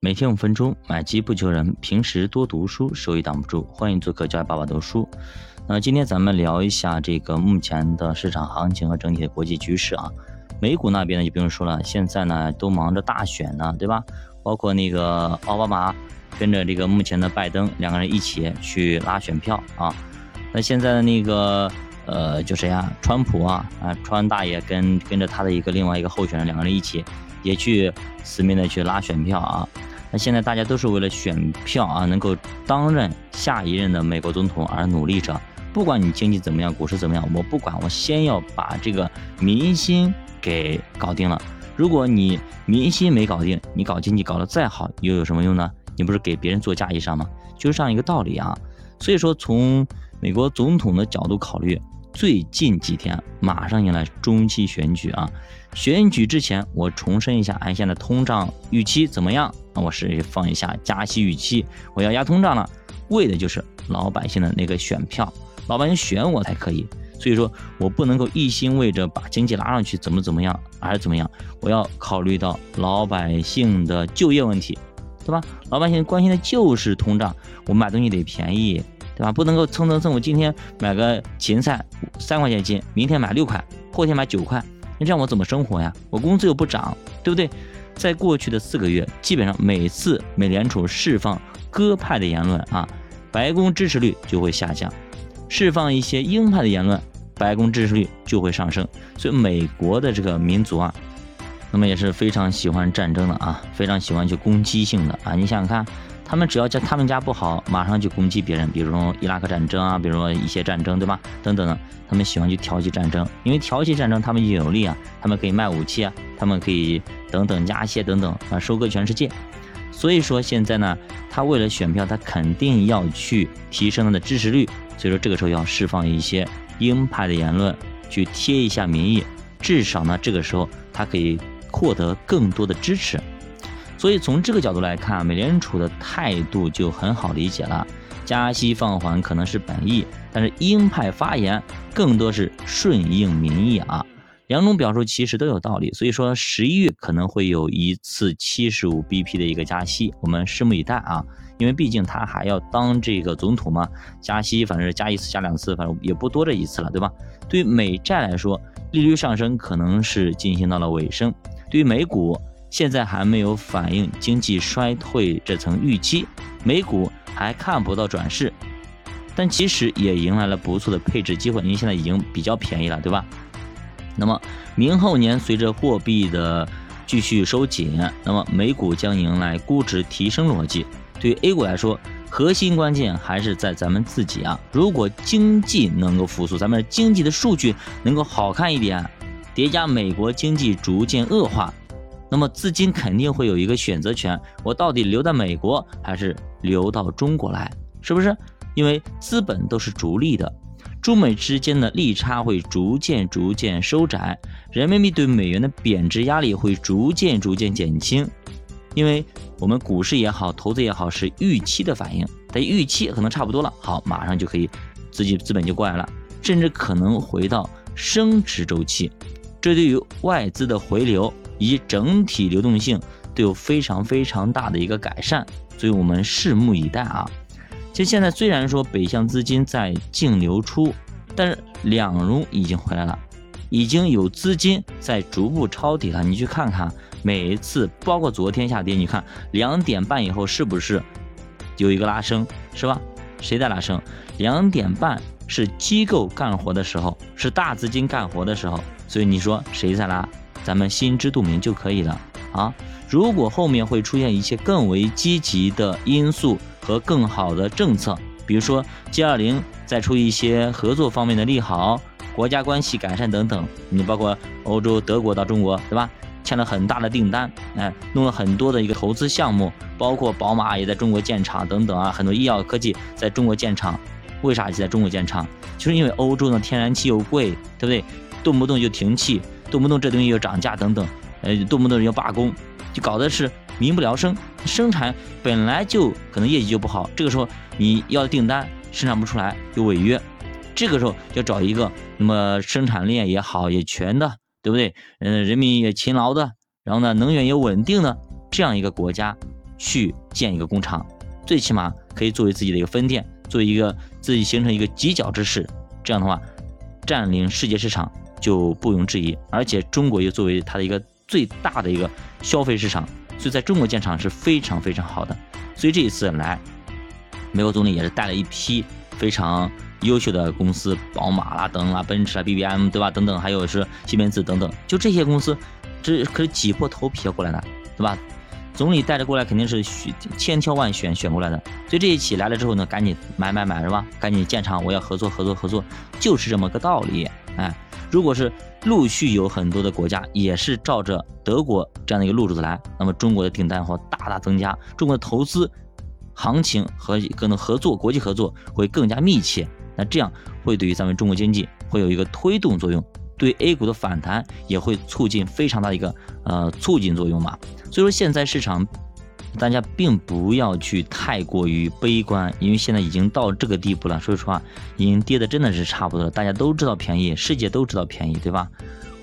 每天五分钟，买机不求人。平时多读书，收益挡不住。欢迎做客教育爸爸读书。那今天咱们聊一下这个目前的市场行情和整体的国际局势啊。美股那边呢就不用说了，现在呢都忙着大选呢，对吧？包括那个奥巴马跟着这个目前的拜登两个人一起去拉选票啊。那现在的那个呃就谁啊？川普啊啊，川大爷跟跟着他的一个另外一个候选人两个人一起也去死命的去拉选票啊。那现在大家都是为了选票啊，能够担任下一任的美国总统而努力着。不管你经济怎么样，股市怎么样，我不管，我先要把这个民心给搞定了。如果你民心没搞定，你搞经济搞得再好，又有什么用呢？你不是给别人做嫁衣裳吗？就是这样一个道理啊。所以说，从美国总统的角度考虑。最近几天马上迎来中期选举啊！选举之前，我重申一下，哎，现在通胀预期怎么样？那我是放一下加息预期，我要压通胀了，为的就是老百姓的那个选票，老百姓选我才可以。所以说我不能够一心为着把经济拉上去，怎么怎么样，而怎么样？我要考虑到老百姓的就业问题，对吧？老百姓关心的就是通胀，我买东西得便宜。对吧？不能够蹭蹭蹭，我今天买个芹菜三块钱一斤，明天买六块，后天买九块，你这样我怎么生活呀？我工资又不涨，对不对？在过去的四个月，基本上每次美联储释放鸽派的言论啊，白宫支持率就会下降；释放一些鹰派的言论，白宫支持率就会上升。所以美国的这个民族啊，那么也是非常喜欢战争的啊，非常喜欢去攻击性的啊。你想想看。他们只要家他们家不好，马上就攻击别人，比如说伊拉克战争啊，比如说一些战争，对吧？等等的，他们喜欢去挑起战争，因为挑起战争他们就有利啊，他们可以卖武器啊，他们可以等等加息等等啊，收割全世界。所以说现在呢，他为了选票，他肯定要去提升他的支持率，所以说这个时候要释放一些鹰派的言论，去贴一下民意，至少呢这个时候他可以获得更多的支持。所以从这个角度来看，美联储的态度就很好理解了。加息放缓可能是本意，但是鹰派发言更多是顺应民意啊。两种表述其实都有道理。所以说十一月可能会有一次七十五 BP 的一个加息，我们拭目以待啊。因为毕竟他还要当这个总统嘛，加息反正是加一次加两次，反正也不多这一次了，对吧？对于美债来说，利率上升可能是进行到了尾声。对于美股，现在还没有反映经济衰退这层预期，美股还看不到转势，但其实也迎来了不错的配置机会，因为现在已经比较便宜了，对吧？那么明后年随着货币的继续收紧，那么美股将迎来估值提升逻辑。对于 A 股来说，核心关键还是在咱们自己啊！如果经济能够复苏，咱们经济的数据能够好看一点，叠加美国经济逐渐恶化。那么资金肯定会有一个选择权，我到底留在美国还是留到中国来？是不是？因为资本都是逐利的，中美之间的利差会逐渐逐渐收窄，人民币对美元的贬值压力会逐渐逐渐减轻。因为我们股市也好，投资也好，是预期的反应，但预期可能差不多了，好，马上就可以资金资本就过来了，甚至可能回到升值周期，这对于外资的回流。以及整体流动性都有非常非常大的一个改善，所以我们拭目以待啊！其实现在虽然说北向资金在净流出，但是两融已经回来了，已经有资金在逐步抄底了。你去看看，每一次包括昨天下跌，你看两点半以后是不是有一个拉升，是吧？谁在拉升？两点半是机构干活的时候，是大资金干活的时候，所以你说谁在拉？咱们心知肚明就可以了啊！如果后面会出现一些更为积极的因素和更好的政策，比如说 G 二零再出一些合作方面的利好、国家关系改善等等，你包括欧洲德国到中国，对吧？签了很大的订单，哎，弄了很多的一个投资项目，包括宝马也在中国建厂等等啊，很多医药科技在中国建厂，为啥在中国建厂？就是因为欧洲的天然气又贵，对不对？动不动就停气。动不动这东西又涨价等等，呃，动不动要罢工，就搞的是民不聊生。生产本来就可能业绩就不好，这个时候你要订单生产不出来就违约，这个时候要找一个那么生产链也好也全的，对不对？嗯，人民也勤劳的，然后呢能源也稳定的这样一个国家，去建一个工厂，最起码可以作为自己的一个分店，作为一个自己形成一个犄角之势。这样的话，占领世界市场就不容置疑。而且中国又作为它的一个最大的一个消费市场，所以在中国建厂是非常非常好的。所以这一次来，美国总理也是带了一批非常优秀的公司，宝马啦、等啦、奔驰啊、B B M 对吧？等等，还有是西门子等等，就这些公司，这可是挤破头皮要过来的，对吧？总理带着过来肯定是选千挑万选选过来的，所以这一起来了之后呢，赶紧买买买是吧？赶紧建厂，我要合作合作合作，就是这么个道理。哎，如果是陆续有很多的国家也是照着德国这样的一个路子来，那么中国的订单会大大增加，中国的投资行情和可能合作国际合作会更加密切，那这样会对于咱们中国经济会有一个推动作用。对 A 股的反弹也会促进非常大的一个呃促进作用嘛，所以说现在市场大家并不要去太过于悲观，因为现在已经到这个地步了，说实话已经跌的真的是差不多了，大家都知道便宜，世界都知道便宜，对吧？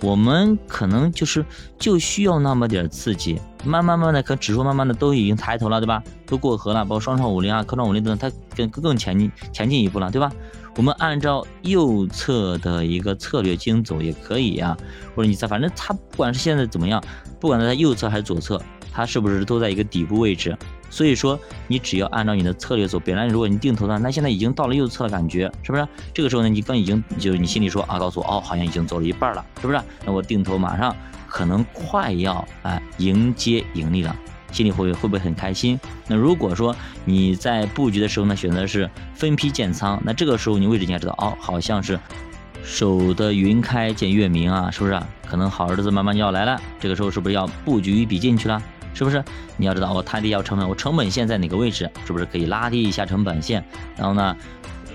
我们可能就是就需要那么点刺激，慢慢慢的，可指数慢慢的都已经抬头了，对吧？都过河了，包括双创五零啊、科创五零等等，它更更前进前进一步了，对吧？我们按照右侧的一个策略进行走也可以呀，或者你在反正它不管是现在怎么样，不管它在右侧还是左侧，它是不是都在一个底部位置？所以说你只要按照你的策略走，本来如果你定投的，那现在已经到了右侧的感觉，是不是？这个时候呢，你刚已经就是你心里说啊，告诉我哦，好像已经走了一半了，是不是？那我定投马上可能快要哎迎接盈利了。心里会会不会很开心？那如果说你在布局的时候呢，选择是分批建仓，那这个时候你位置应该知道哦，好像是守得云开见月明啊，是不是？可能好日子慢慢就要来了。这个时候是不是要布局一笔进去了？是不是？你要知道我摊低要成本，我成本线在哪个位置？是不是可以拉低一下成本线？然后呢，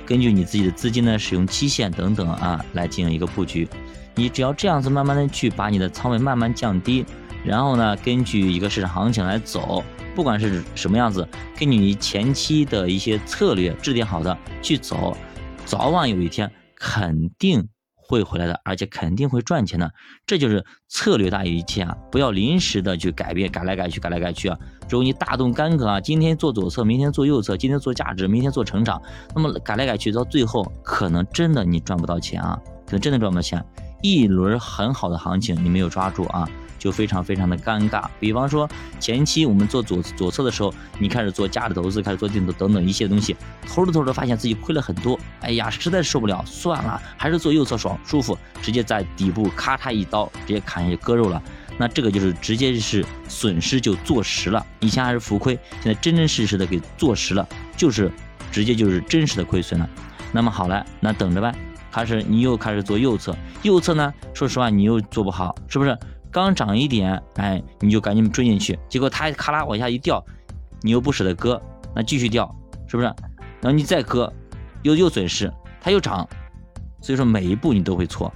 根据你自己的资金的使用期限等等啊，来进行一个布局。你只要这样子慢慢的去把你的仓位慢慢降低。然后呢，根据一个市场行情来走，不管是什么样子，根据你前期的一些策略制定好的去走，早晚有一天肯定会回来的，而且肯定会赚钱的。这就是策略大于一切啊！不要临时的去改变，改来改去，改来改去啊！如果你大动干戈啊，今天做左侧，明天做右侧，今天做价值，明天做成长，那么改来改去，到最后可能真的你赚不到钱啊，可能真的赚不到钱。一轮很好的行情你没有抓住啊！就非常非常的尴尬。比方说前期我们做左左侧的时候，你开始做价值投资，开始做定投等等一些东西，投着投着发现自己亏了很多，哎呀，实在受不了，算了，还是做右侧爽舒服，直接在底部咔嚓一刀，直接砍下去割肉了。那这个就是直接是损失就坐实了。以前还是浮亏，现在真真实实的给坐实了，就是直接就是真实的亏损了。那么好了，那等着呗，开始你又开始做右侧，右侧呢，说实话你又做不好，是不是？刚涨一点，哎，你就赶紧追进去，结果它咔啦往下一掉，你又不舍得割，那继续掉，是不是？然后你再割，又又损失，它又涨，所以说每一步你都会错。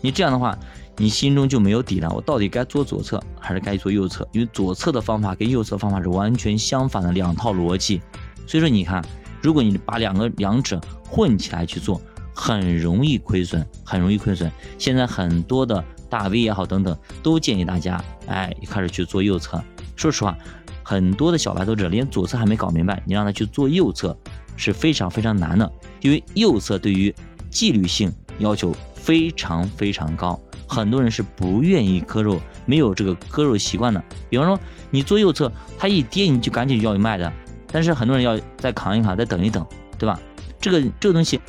你这样的话，你心中就没有底了。我到底该做左侧还是该做右侧？因为左侧的方法跟右侧方法是完全相反的两套逻辑。所以说，你看，如果你把两个两者混起来去做，很容易亏损，很容易亏损。现在很多的。大 V 也好，等等，都建议大家，哎，开始去做右侧。说实话，很多的小白投资者连左侧还没搞明白，你让他去做右侧是非常非常难的，因为右侧对于纪律性要求非常非常高，很多人是不愿意割肉，没有这个割肉习惯的。比方说，你做右侧，它一跌你就赶紧就要卖的，但是很多人要再扛一扛，再等一等，对吧？这个这个东西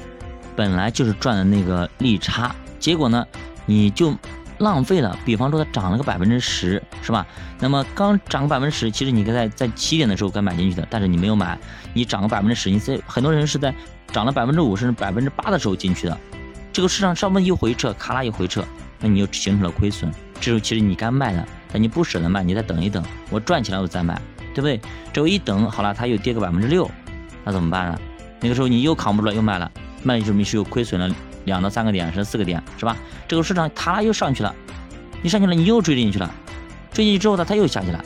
本来就是赚的那个利差，结果呢，你就。浪费了，比方说它涨了个百分之十，是吧？那么刚涨个百分之十，其实你该在在起点的时候该买进去的，但是你没有买，你涨个百分之十，你在很多人是在涨了百分之五甚至百分之八的时候进去的，这个市场稍微一回撤，咔啦一回撤，那你就形成了亏损。这时候其实你该卖的，但你不舍得卖，你再等一等，我赚起来我再买，对不对？这一等好了，它又跌个百分之六，那怎么办呢？那个时候你又扛不住了，又卖了，卖就没是又亏损了。两到三个点，甚至四个点，是吧？这个市场它又上去了，你上去了，你又追进去了，追进去之后呢，它又下去了，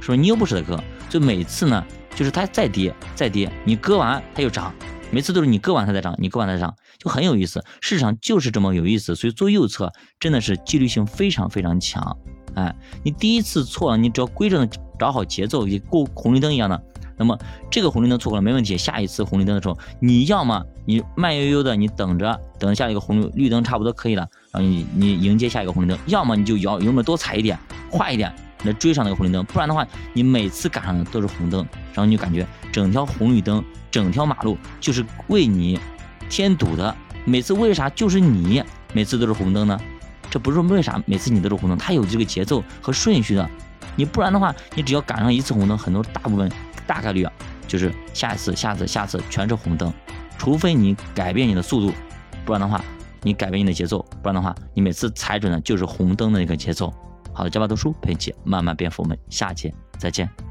是不是？你又不舍得割，就每次呢，就是它再跌再跌，你割完它又涨，每次都是你割完它再涨，你割完它再涨，就很有意思。市场就是这么有意思，所以做右侧真的是纪律性非常非常强。哎，你第一次错了，你只要规正找好节奏，也过红绿灯一样的。那么这个红绿灯错过了没问题，下一次红绿灯的时候，你要么你慢悠悠的你等着，等下一个红绿绿灯差不多可以了，然后你你迎接下一个红绿灯，要么你就摇油门多踩一点，快一点来追上那个红绿灯，不然的话，你每次赶上的都是红灯，然后你就感觉整条红绿灯、整条马路就是为你添堵的，每次为啥就是你每次都是红灯呢？这不是为啥每次你都是红灯，它有这个节奏和顺序的，你不然的话，你只要赶上一次红灯，很多大部分。大概率啊，就是下一次、下次、下次全是红灯，除非你改变你的速度，不然的话，你改变你的节奏，不然的话，你每次踩准的就是红灯的那个节奏。好的，加巴读书陪你慢慢变富，我们下节再见。